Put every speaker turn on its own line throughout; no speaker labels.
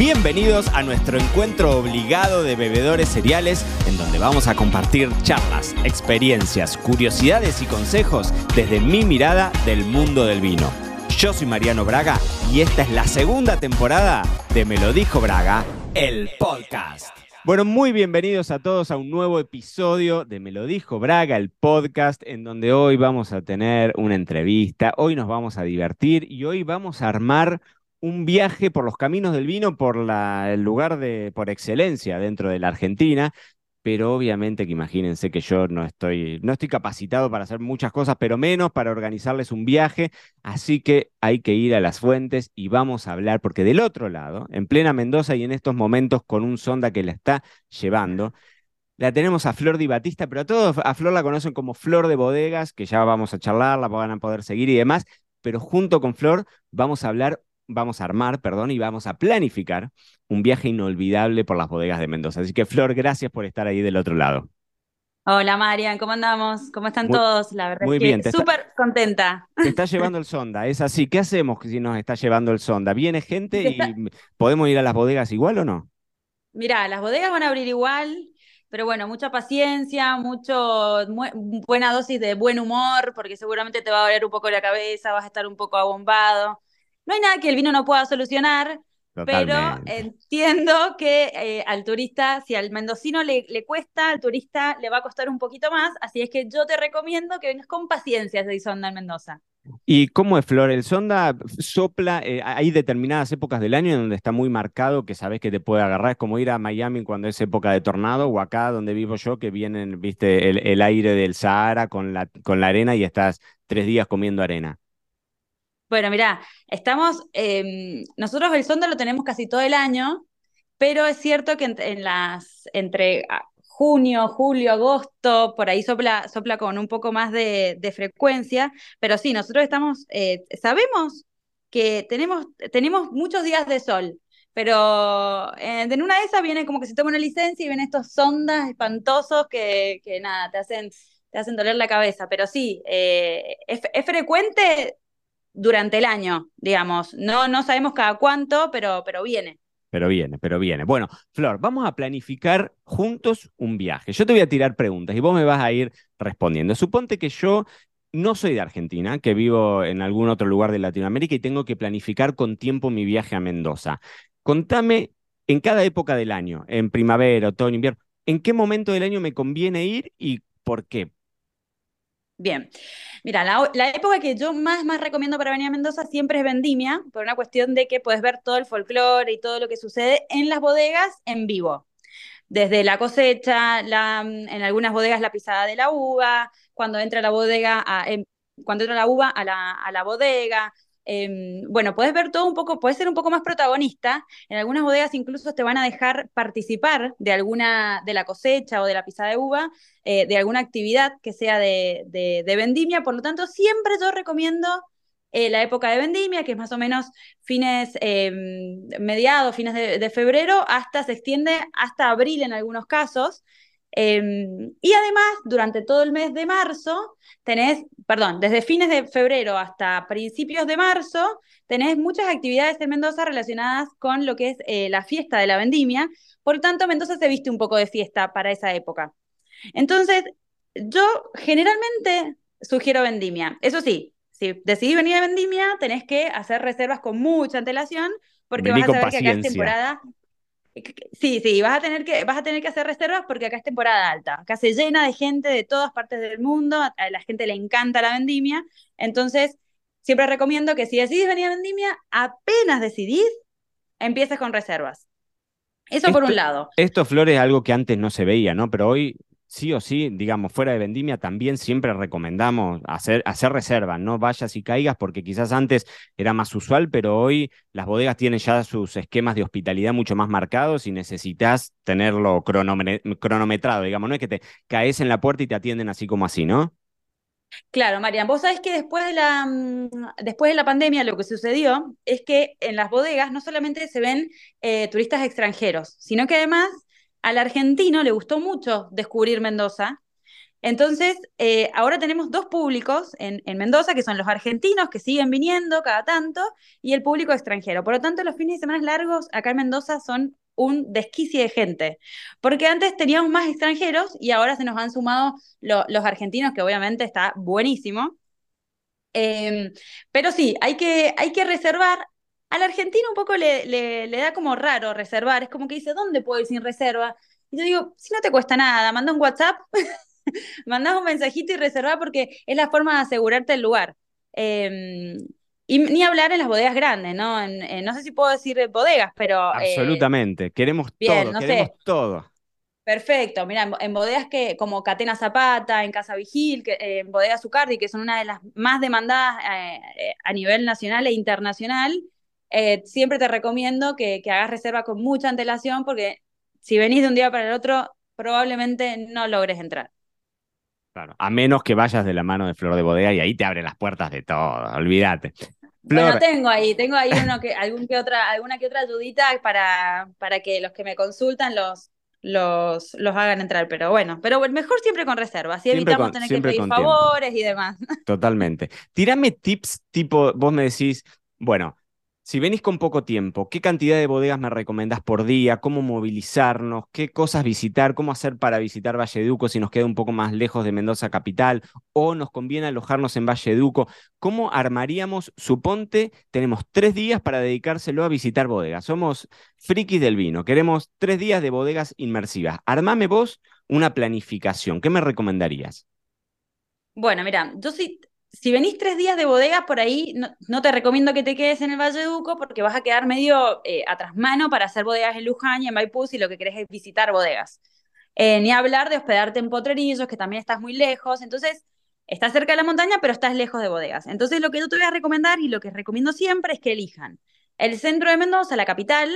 Bienvenidos a nuestro encuentro obligado de bebedores cereales, en donde vamos a compartir charlas, experiencias, curiosidades y consejos desde mi mirada del mundo del vino. Yo soy Mariano Braga y esta es la segunda temporada de Me lo dijo Braga, el podcast. Bueno, muy bienvenidos a todos a un nuevo episodio de Me lo dijo Braga, el podcast, en donde hoy vamos a tener una entrevista, hoy nos vamos a divertir y hoy vamos a armar un viaje por los caminos del vino, por la, el lugar de, por excelencia dentro de la Argentina, pero obviamente que imagínense que yo no estoy, no estoy capacitado para hacer muchas cosas, pero menos para organizarles un viaje, así que hay que ir a las fuentes y vamos a hablar, porque del otro lado, en plena Mendoza y en estos momentos con un sonda que la está llevando, la tenemos a Flor Di Batista, pero a todos a Flor la conocen como Flor de Bodegas, que ya vamos a charlar, la van a poder seguir y demás, pero junto con Flor vamos a hablar vamos a armar, perdón, y vamos a planificar un viaje inolvidable por las bodegas de Mendoza. Así que, Flor, gracias por estar ahí del otro lado.
Hola Marian, ¿cómo andamos? ¿Cómo están todos? La verdad
muy
es
bien,
que súper contenta.
Te está llevando el sonda, es así. ¿Qué hacemos si nos está llevando el sonda? ¿Viene gente y podemos ir a las bodegas igual o no?
Mirá, las bodegas van a abrir igual, pero bueno, mucha paciencia, mucho buena dosis de buen humor, porque seguramente te va a doler un poco la cabeza, vas a estar un poco abombado. No hay nada que el vino no pueda solucionar, pero entiendo que eh, al turista, si al mendocino le, le, cuesta, al turista le va a costar un poquito más, así es que yo te recomiendo que vengas con paciencia de Sonda en Mendoza.
¿Y cómo es, Flor? El sonda sopla, eh, hay determinadas épocas del año en donde está muy marcado que sabes que te puede agarrar, es como ir a Miami cuando es época de tornado, o acá donde vivo yo, que vienen, viste, el, el aire del Sahara con la, con la arena y estás tres días comiendo arena.
Bueno, mira, estamos, em, nosotros el sonda lo tenemos casi todo el año, pero es cierto que en, las, entre ah, junio, julio, agosto, por ahí sopla, sopla con un poco más de, frecuencia, pero sí, nosotros estamos, eh, sabemos que tenemos, tenemos muchos días de sol, pero eh, en una de esas viene como que se toma una licencia y ven estos sondas espantosos que, que nada, te hacen, te hacen doler la cabeza, pero sí, eh, es, es, frecuente durante el año, digamos. No, no sabemos cada cuánto, pero, pero viene.
Pero viene, pero viene. Bueno, Flor, vamos a planificar juntos un viaje. Yo te voy a tirar preguntas y vos me vas a ir respondiendo. Suponte que yo no soy de Argentina, que vivo en algún otro lugar de Latinoamérica y tengo que planificar con tiempo mi viaje a Mendoza. Contame en cada época del año, en primavera, otoño, invierno, ¿en qué momento del año me conviene ir y por qué?
Bien, mira, la, época que yo más, más recomiendo para venir a Mendoza siempre es vendimia, por una cuestión de que puedes ver todo el folclore y todo lo que sucede en las bodegas en vivo. Desde la cosecha, la, en algunas bodegas la pisada de la uva, cuando entra la bodega, em, cuando entra la uva a la, a la bodega, Em, bueno, puedes ver todo un poco, puedes ser un poco más protagonista. En algunas bodegas incluso te van a dejar participar de alguna, de la cosecha o de la pisada de uva, eh, de alguna actividad que sea de, de, vendimia. Por lo tanto, siempre yo recomiendo eh, la época de vendimia, que es más o menos fines, em, mediados, fines de, febrero, hasta se extiende hasta abril en algunos casos. Em, y además, durante todo el mes de marzo, tenés, perdón, desde fines de febrero hasta principios de marzo, tenés muchas actividades en Mendoza relacionadas con lo que es eh, la fiesta de la vendimia. Por lo tanto, Mendoza se viste un poco de fiesta para esa época. Entonces, yo generalmente sugiero vendimia. Eso sí, si decidís venir a vendimia, tenés que hacer reservas con mucha antelación, porque vas a saber que acá es temporada Sí, sí, vas a tener que, vas a tener que hacer reservas porque acá es temporada alta. Acá se llena de gente de todas partes del mundo, a la gente le encanta la vendimia. Entonces, siempre recomiendo que si decidís venir a vendimia, apenas decidís, empieces con reservas. Eso por un lado.
Esto, Flores, es algo que antes no se veía, ¿no? Pero hoy sí o sí, digamos, fuera de vendimia, también siempre recomendamos hacer, hacer reservas, no vayas y caigas, porque quizás antes era más usual, pero hoy las bodegas tienen ya sus esquemas de hospitalidad mucho más marcados y necesitas tenerlo cronometrado, digamos, no es que te caes en la puerta y te atienden así como así, ¿no?
Claro, Marian, vos sabés que después de, la, mm, después de la pandemia lo que sucedió es que en las bodegas no solamente se ven eh, turistas extranjeros, sino que además al argentino le gustó mucho descubrir Mendoza Entonces, eh, ahora tenemos dos públicos en, Mendoza, que son los argentinos, que siguen viniendo cada tanto, y el público extranjero. Por lo tanto, los fines de semana largos acá en Mendoza son un desquicie de gente, porque antes teníamos más extranjeros y ahora se nos han sumado los argentinos, que obviamente está buenísimo. Em, pero sí, hay que, hay que reservar. Al argentino un poco le, le, da como raro reservar, es como que dice, ¿dónde puedo ir sin reserva? Y yo digo, si no te cuesta nada, manda un WhatsApp mandás un mensajito y reservá porque es la forma de asegurarte el lugar. Em, y ni hablar en las bodegas grandes, ¿no? no sé si puedo decir bodegas, pero...
Eh, Absolutamente, queremos todo, queremos todo.
Perfecto, mira, en, bodegas que, como Catena Zapata, en Casa Vigil, que, en Bodega Zucardi, que son una de las más demandadas eh, a nivel nacional e internacional, eh, siempre te recomiendo que, que hagas reserva con mucha antelación porque si venís de un día para el otro, probablemente no logres entrar.
Claro, a menos que vayas de la mano de Flor de Bodega y ahí te abre las puertas de todo, olvídate.
Bueno, tengo ahí, tengo ahí uno que, algún que otra, alguna que otra ayudita para, para que los que me consultan los, los, los hagan entrar, pero bueno, pero mejor siempre con reserva, así evitamos tener que pedir favores y demás.
Totalmente. Tírame tips tipo, vos me decís, bueno, si venís con poco tiempo, ¿qué cantidad de bodegas me recomendás por día? ¿Cómo movilizarnos? ¿Qué cosas visitar? ¿Cómo hacer para visitar Valleduco si nos queda un poco más lejos de Mendoza capital? ¿O nos conviene alojarnos en Valleduco? ¿Cómo armaríamos? Suponte, tenemos tres días para dedicárselo a visitar bodegas. Somos frikis del vino. Queremos tres días de bodegas inmersivas. Armame vos una planificación. ¿Qué me recomendarías?
Bueno, mira, yo sí si venís tres días de bodega por ahí, no, te recomiendo que te quedes en el Valle Duco porque vas a quedar medio eh, atrás mano para hacer bodegas en Luján y en Maipú si lo que querés es visitar bodegas. Eh, ni hablar de hospedarte en Potrerillos, que también estás muy lejos. Entonces, estás cerca de la montaña, pero estás lejos de bodegas. Entonces, lo que yo te voy a recomendar y lo que recomiendo siempre es que elijan el centro de Mendoza, la capital,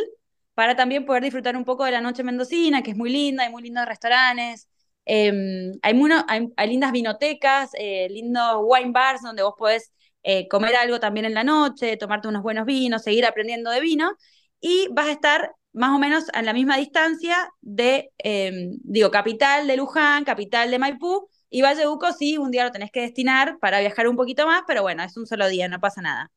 para también poder disfrutar un poco de la noche mendocina, que es muy linda, hay muy lindos restaurantes. Em, hay, hay, lindas vinotecas, eh, lindos wine bars donde vos podés eh, comer algo también en la noche, tomarte unos buenos vinos, seguir aprendiendo de vino y vas a estar más o menos a la misma distancia de, em, digo, capital de Luján, capital de Maipú y Vallebuco sí, un día lo tenés que destinar para viajar un poquito más, pero bueno, es un solo día, no pasa nada.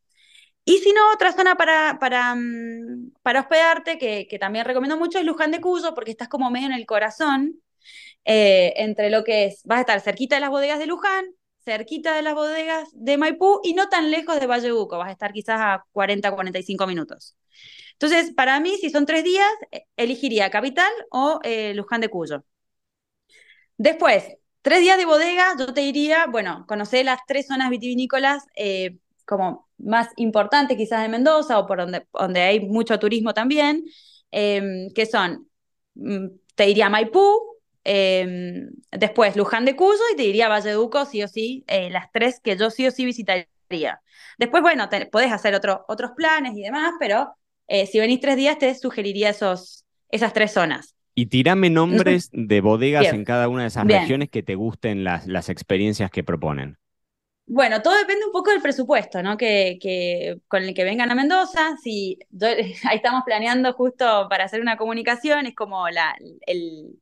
Y si no, otra zona para, para, mm, para hospedarte, que, que, también recomiendo mucho, es Luján de Cuyo, porque estás como medio en el corazón eh, entre lo que es, vas a estar cerquita de las bodegas de Luján, cerquita de las bodegas de Maipú y no tan lejos de Vallebuco, vas a estar quizás a 40, 45 minutos. Entonces, para mí, si son tres días, eh, elegiría Capital o eh, Luján de Cuyo. Después, tres días de bodega, yo te diría, bueno, conocer las tres zonas vitivinícolas como más importantes quizás de Mendoza o por donde, donde hay mucho turismo también, que son, mm, te diría Maipú, Em, después, Luján de Cuyo y te diría Valleduco, sí o sí, eh, las tres que yo sí o sí visitaría. Después, bueno, podés hacer otros planes y demás, pero eh, si venís tres días te sugeriría esos, esas tres zonas.
Y tirame nombres de bodegas en cada una de esas regiones que te gusten las, las experiencias que proponen.
Bueno, todo depende un poco del presupuesto, ¿no? Que, que, con el que vengan a Mendoza. Si ahí estamos planeando justo para hacer una comunicación, es como la, el,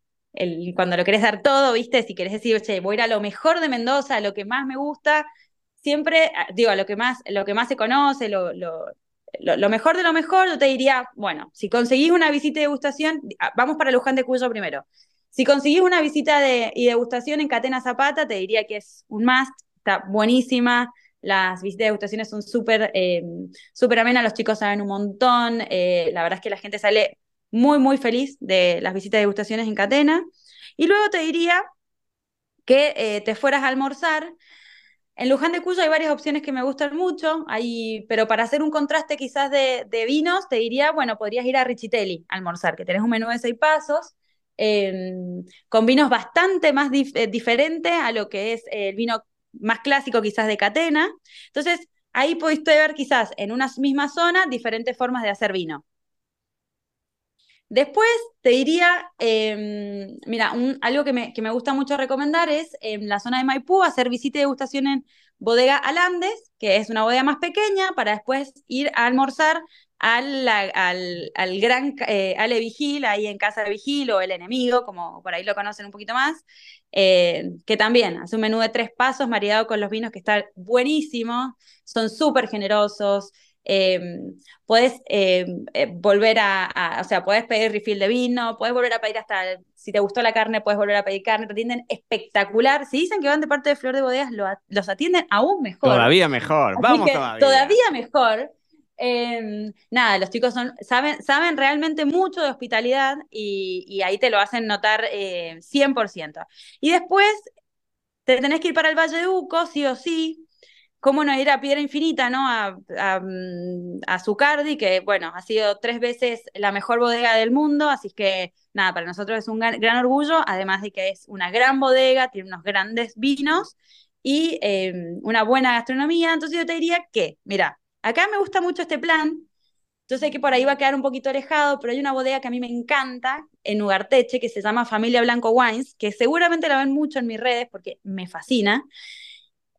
cuando lo querés dar todo, ¿viste? Si querés decir, che, voy a ir a lo mejor de Mendoza, a lo que más me gusta, siempre, ah, digo, a lo que más, lo que más se conoce, lo, lo, mejor de lo mejor, yo te diría, bueno, si conseguís una visita de degustación, ah, vamos para Luján de Cuyo primero. Si conseguís una visita de, y degustación en Catena Zapata, te diría que es un must, está buenísima. Las visitas de degustaciones son súper eh, súper amenas, los chicos saben un montón. Eh, la verdad es que la gente sale muy, muy feliz de las visitas de degustaciones en Catena. Y luego te diría que eh, te fueras a almorzar. En Luján de Cuyo hay varias opciones que me gustan mucho, hay, pero para hacer un contraste quizás de, vinos, te diría, bueno, podrías ir a Richitelli a almorzar, que tenés un menú de seis pasos, em, con vinos bastante más eh, diferentes a lo que es el vino más clásico quizás de Catena. Entonces, ahí pudiste ver quizás en una misma zona diferentes formas de hacer vino. Después te diría, em, mira, algo que me, que me, gusta mucho recomendar es en la zona de Maipú hacer visita y degustación en Bodega Alandes, que es una bodega más pequeña, para después ir a almorzar al, al, al gran eh, Ale Vigil, ahí en Casa de Vigil, o El Enemigo, como por ahí lo conocen un poquito más, eh, que también hace un menú de tres pasos maridado con los vinos que está buenísimo, son súper generosos, eh, puedes eh, eh, volver a, o sea, puedes pedir refill de vino, puedes volver a pedir hasta, si te gustó la carne, puedes volver a pedir carne, te atienden espectacular. Si dicen que van de parte de Flor de Bodegas, los atienden aún mejor.
Todavía mejor, vamos todavía.
Todavía mejor. Em, nada, los chicos son, saben, saben realmente mucho de hospitalidad y, ahí te lo hacen notar 100%. Y después te tenés que ir para el Valle de Uco, sí o sí, cómo no ir a Piedra Infinita, ¿no? A, mm, a Zucardi, que bueno, ha sido tres veces la mejor bodega del mundo, así que nada, para nosotros es un gran, orgullo, además de que es una gran bodega, tiene unos grandes vinos y em, una buena gastronomía, entonces yo te diría que, mira, acá me gusta mucho este plan, entonces sé que por ahí va a quedar un poquito alejado, pero hay una bodega que a mí me encanta en Ugarteche que se llama Familia Blanco Wines, que seguramente la ven mucho en mis redes porque me fascina.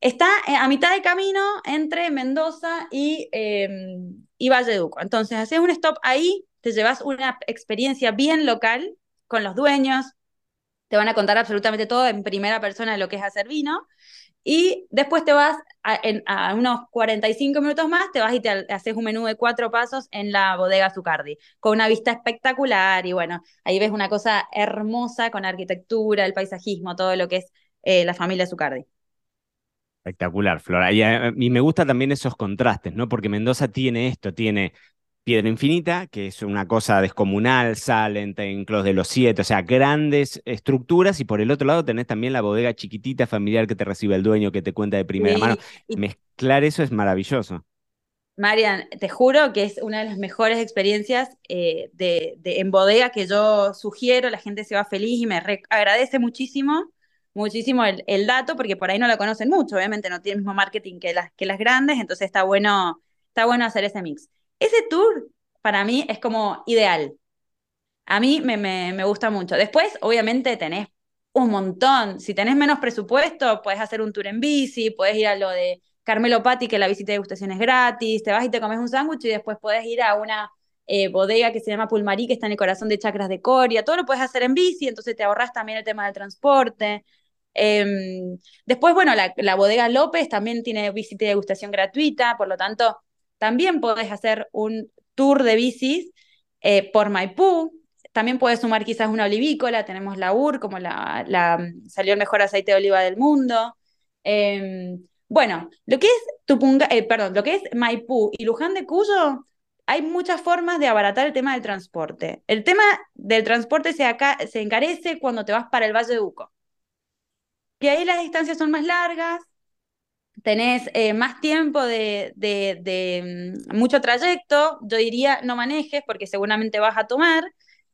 Está eh, a mitad de camino entre Mendoza y, eh, y. Entonces, haces un stop ahí, te llevas una experiencia bien local con los dueños, te van a contar absolutamente todo en primera persona de lo que es hacer vino. Y después te vas a, a, unos 45 minutos más, te vas y te haces un menú de cuatro pasos en la bodega Zucardi, con una vista espectacular. Y bueno, ahí ves una cosa hermosa con arquitectura, el paisajismo, todo lo que es eh, la familia Zucardi.
Espectacular, Flora. Eh, y, me gusta también esos contrastes, ¿no? Porque Mendoza tiene esto, tiene Piedra Infinita, que es una cosa descomunal, Salent, Enclos de los Siete, o sea, grandes estructuras, y por el otro lado tenés también la bodega chiquitita familiar que te recibe el dueño, que te cuenta de primera mano. Mezclar eso es maravilloso.
Marian, te juro que es una de las mejores experiencias eh, de, en bodega que yo sugiero, la gente se va feliz y me agradece muchísimo muchísimo el, dato, porque por ahí no lo conocen mucho, obviamente no tiene el mismo marketing que las, que las grandes, entonces está bueno, está bueno hacer ese mix. Ese tour para mí es como ideal. A mí me, me, me gusta mucho. Después, obviamente, tenés un montón. Si tenés menos presupuesto, puedes hacer un tour en bici, puedes ir a lo de Carmelo Patti, que la visita de degustación es gratis, te vas y te comes un sándwich y después puedes ir a una eh, bodega que se llama Pulmarí, que está en el corazón de Chacras de Coria, todo lo puedes hacer en bici, entonces te ahorras también el tema del transporte. Em, después, bueno, la, bodega López también tiene visita y degustación gratuita, por lo tanto, también podés hacer un tour de bicis eh, por Maipú. También puedes sumar quizás una olivícola, tenemos la UR, como la, salió el mejor aceite de oliva del mundo. Em, bueno, lo que es Tupunga, eh, perdón, lo que es Maipú y Luján de Cuyo, hay muchas formas de abaratar el tema del transporte. El tema del transporte se, acá, se encarece cuando te vas para el Valle de Uco que ahí las distancias son más largas, tenés eh, más tiempo de, mm, mucho trayecto, yo diría no manejes porque seguramente vas a tomar,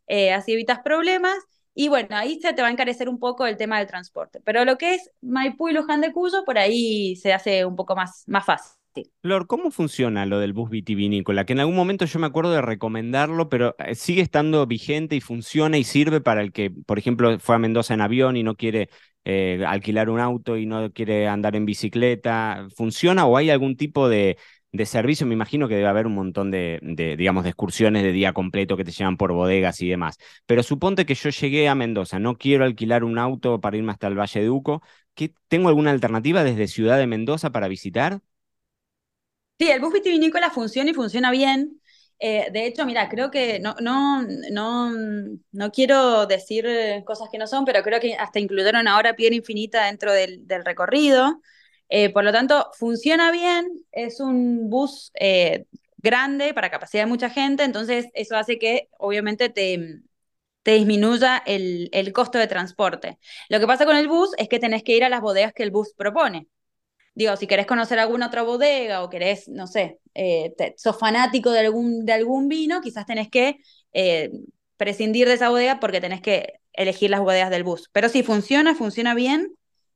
eh, así evitas problemas. Y bueno, ahí se te va a encarecer un poco el tema del transporte. Pero lo que es Maipú y Luján de Cuyo, por ahí se hace un poco más, más fácil.
Flor, ¿cómo funciona lo del bus vitivinícola? Que en algún momento yo me acuerdo de recomendarlo, pero eh, sigue estando vigente y funciona y sirve para el que, por ejemplo, fue a Mendoza en avión y no quiere eh, alquilar un auto y no quiere andar en bicicleta. ¿Funciona o hay algún tipo de, servicio? Me imagino que debe haber un montón de, digamos, de excursiones de día completo que te llevan por bodegas y demás. Pero suponte que yo llegué a Mendoza, no quiero alquilar un auto para irme hasta el Valle de Uco. ¿Tengo alguna alternativa desde Ciudad de Mendoza para visitar?
Sí, el bus vitivinícola funciona y funciona bien. Eh, de hecho, mira, creo que no, no, no, no quiero decir cosas que no son, pero creo que hasta incluyeron ahora Piedra Infinita dentro del, recorrido. Eh, por lo tanto, funciona bien, es un bus eh, grande para capacidad de mucha gente, entonces eso hace que obviamente te, te disminuya el, el costo de transporte. Lo que pasa con el bus es que tenés que ir a las bodegas que el bus propone. Digo, si querés conocer alguna otra bodega o querés, no sé, eh, sos fanático de algún, de algún vino, quizás tenés que eh, prescindir de esa bodega porque tenés que elegir las bodegas del bus. Pero si funciona, funciona bien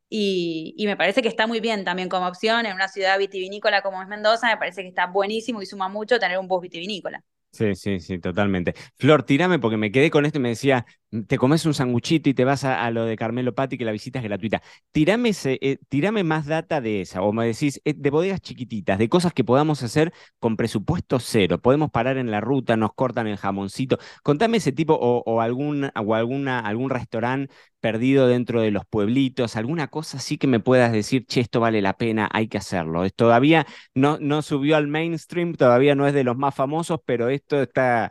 y, y, me parece que está muy bien también como opción en una ciudad vitivinícola como es Mendoza, me parece que está buenísimo y suma mucho tener un bus vitivinícola.
Sí, sí, sí, totalmente. Flor, tirame porque me quedé con esto y me decía, te comes un sanguchito y te vas a, lo de Carmelo Patti, que la visita es gratuita. Tirame, eh, más data de esa, o me decís, eh, de bodegas chiquititas, de cosas que podamos hacer con presupuesto cero. Podemos parar en la ruta, nos cortan el jamoncito. Contame ese tipo, o, algún, o alguna, algún restaurante perdido dentro de los pueblitos, alguna cosa así que me puedas decir, che, esto vale la pena, hay que hacerlo. Todavía no, subió al mainstream, todavía no es de los más famosos, pero esto está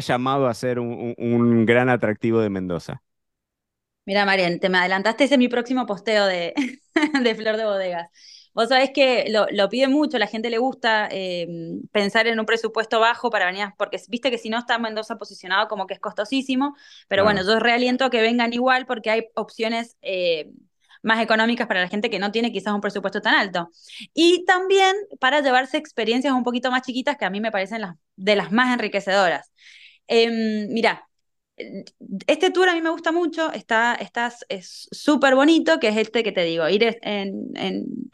llamado a ser un, gran atractivo de Mendoza.
Mira, Marian, te me adelantaste, ese es mi próximo posteo de, de Flor de Bodegas. Vos sabés que lo, lo pide mucho, la gente le gusta eh, pensar en un presupuesto bajo para venir, porque viste que si no está Mendoza posicionado como que es costosísimo, pero bueno, yo realiento que vengan igual porque hay opciones eh, más económicas para la gente que no tiene quizás un presupuesto tan alto. Y también para llevarse experiencias un poquito más chiquitas que a mí me parecen las, de las más enriquecedoras. Eh, mira, este tour a mí me gusta mucho, está, es súper bonito, que es este que te digo, ir en,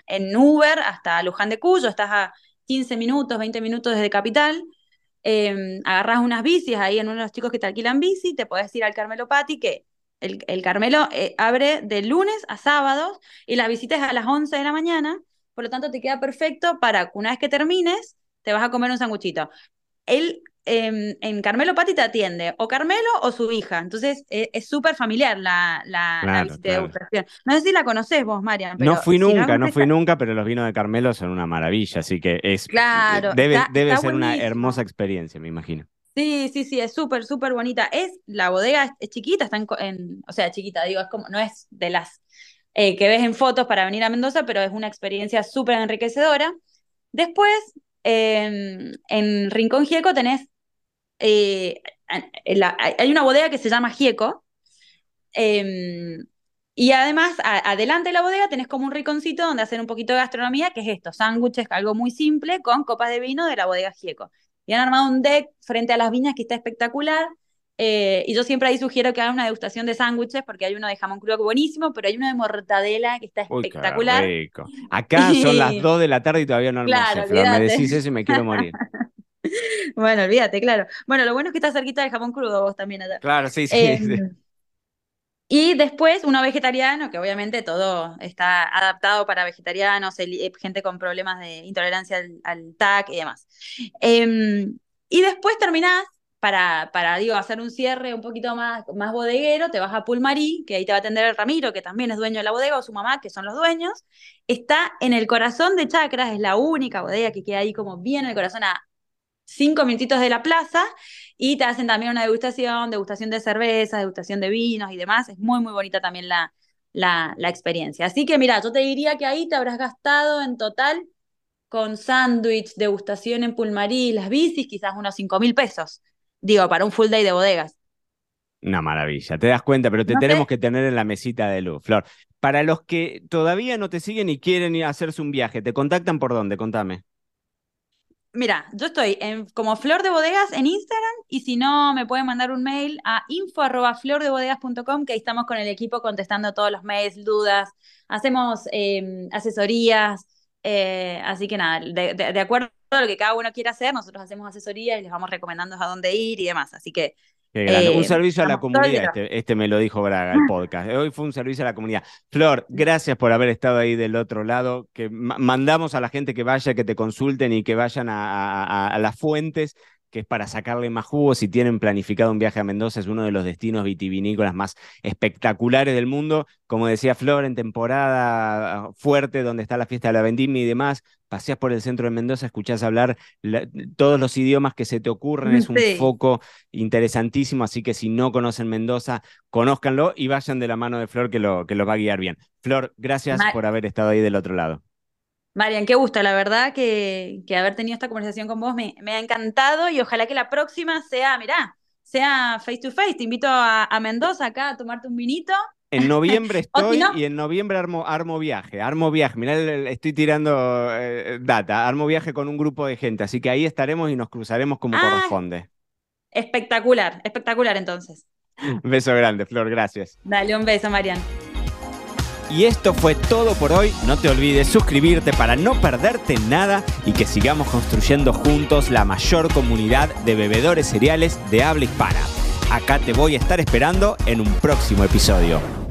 en, Uber hasta Luján de Cuyo, estás a 15 minutos, 20 minutos desde Capital, eh, agarras unas bicis ahí en uno de los chicos que te alquilan bici, te puedes ir al Carmelo Pati, que el, el Carmelo eh, abre de lunes a sábados y las visitas a las 11 de la mañana, por lo tanto te queda perfecto para que una vez que termines, te vas a comer un sanguchito. El en, Carmelo Pati te atiende o Carmelo o su hija. Entonces e, es súper familiar la, la, visita de degustación. No sé si la conoces vos, Marian.
no fui nunca, no, fui nunca, pero los vinos de Carmelo son una maravilla, así que es claro, debe, debe ser una hermosa experiencia, me imagino.
Sí, sí, sí, es súper, súper bonita. Es, la bodega es, chiquita, está en, o sea, chiquita, digo, es como, no es de las eh, que ves en fotos para venir a Mendoza, pero es una experiencia súper enriquecedora. Después, en Rincón Gieco tenés eh, hay una bodega que se llama Gieco. Em, y además, adelante de la bodega tenés como un riconcito donde hacer un poquito de gastronomía, que es esto, sándwiches, algo muy simple, con copas de vino de la bodega Gieco. Y han armado un deck frente a las viñas que está espectacular. Eh, y yo siempre ahí sugiero que hagan una degustación de sándwiches, porque hay uno de jamón crudo buenísimo, pero hay uno de mortadela que está espectacular.
Acá son las 2 de la tarde y todavía no almorcé, me decís eso y me quiero morir.
bueno, olvídate, claro. Bueno, lo bueno es que está cerquita del jamón crudo vos también allá.
Claro, sí, sí.
Em, y después, uno vegetariano, que obviamente todo está adaptado para vegetarianos, eh, gente con problemas de intolerancia al, TAC y demás. Em, y después terminás, para, para digo, hacer un cierre un poquito más, más bodeguero, te vas a Pulmarí, que ahí te va a atender el Ramiro, que también es dueño de la bodega, o su mamá, que son los dueños. Está en el corazón de Chacras, es la única bodega que queda ahí como bien en el corazón a cinco minutitos de la plaza y te hacen también una degustación, degustación de cervezas, degustación de vinos y demás. Es muy, muy bonita también la, la, experiencia. Así que mira, yo te diría que ahí te habrás gastado en total con sándwich, degustación en Pulmarí, las bicis, quizás unos cinco mil pesos. Digo, para un full day de bodegas.
Una maravilla, te das cuenta, pero te tenemos que tener en la mesita de luz, Flor. Para los que todavía no te siguen y quieren ir a hacerse un viaje, ¿te contactan por dónde? Contame.
Mira, yo estoy en, como Flor de Bodegas en Instagram y si no, me pueden mandar un mail a info.flordebodegas.com que ahí estamos con el equipo contestando todos los mails, dudas, hacemos em, asesorías, eh, así que nada, de, de, acuerdo a lo que cada uno quiera hacer, nosotros hacemos asesorías y les vamos recomendando a dónde ir y demás, así que
un eh, servicio a la comunidad, este, este, me lo dijo Braga, el podcast. Hoy fue un servicio a la comunidad. Flor, gracias por haber estado ahí del otro lado. Que mandamos a la gente que vaya, que te consulten y que vayan a las fuentes que es para sacarle más jugo. Si tienen planificado un viaje a Mendoza, es uno de los destinos vitivinícolas más espectaculares del mundo. Como decía Flor, en temporada fuerte, donde está la fiesta de la vendimia y demás, paseas por el centro de Mendoza, escuchás hablar todos los idiomas que se te ocurren, es un foco interesantísimo, así que si no conocen Mendoza, conózcanlo y vayan de la mano de Flor que lo, que lo va a guiar bien. Flor, gracias por haber estado ahí del otro lado.
Marian, qué gusto, la verdad que, haber tenido esta conversación con vos me, ha encantado y ojalá que la próxima sea, mirá, sea face to face. Te invito a, Mendoza acá a tomarte un vinito.
En noviembre estoy y en noviembre armo, armo viaje, armo viaje. Mirá, estoy tirando eh, data, armo viaje con un grupo de gente, así que ahí estaremos y nos cruzaremos como ah, corresponde.
Espectacular, espectacular entonces.
Un beso grande, Flor, gracias.
Dale un beso, Marian.
Y esto fue todo por hoy. No te olvides suscribirte para no perderte nada y que sigamos construyendo juntos la mayor comunidad de bebedores cereales de habla hispana. Acá te voy a estar esperando en un próximo episodio.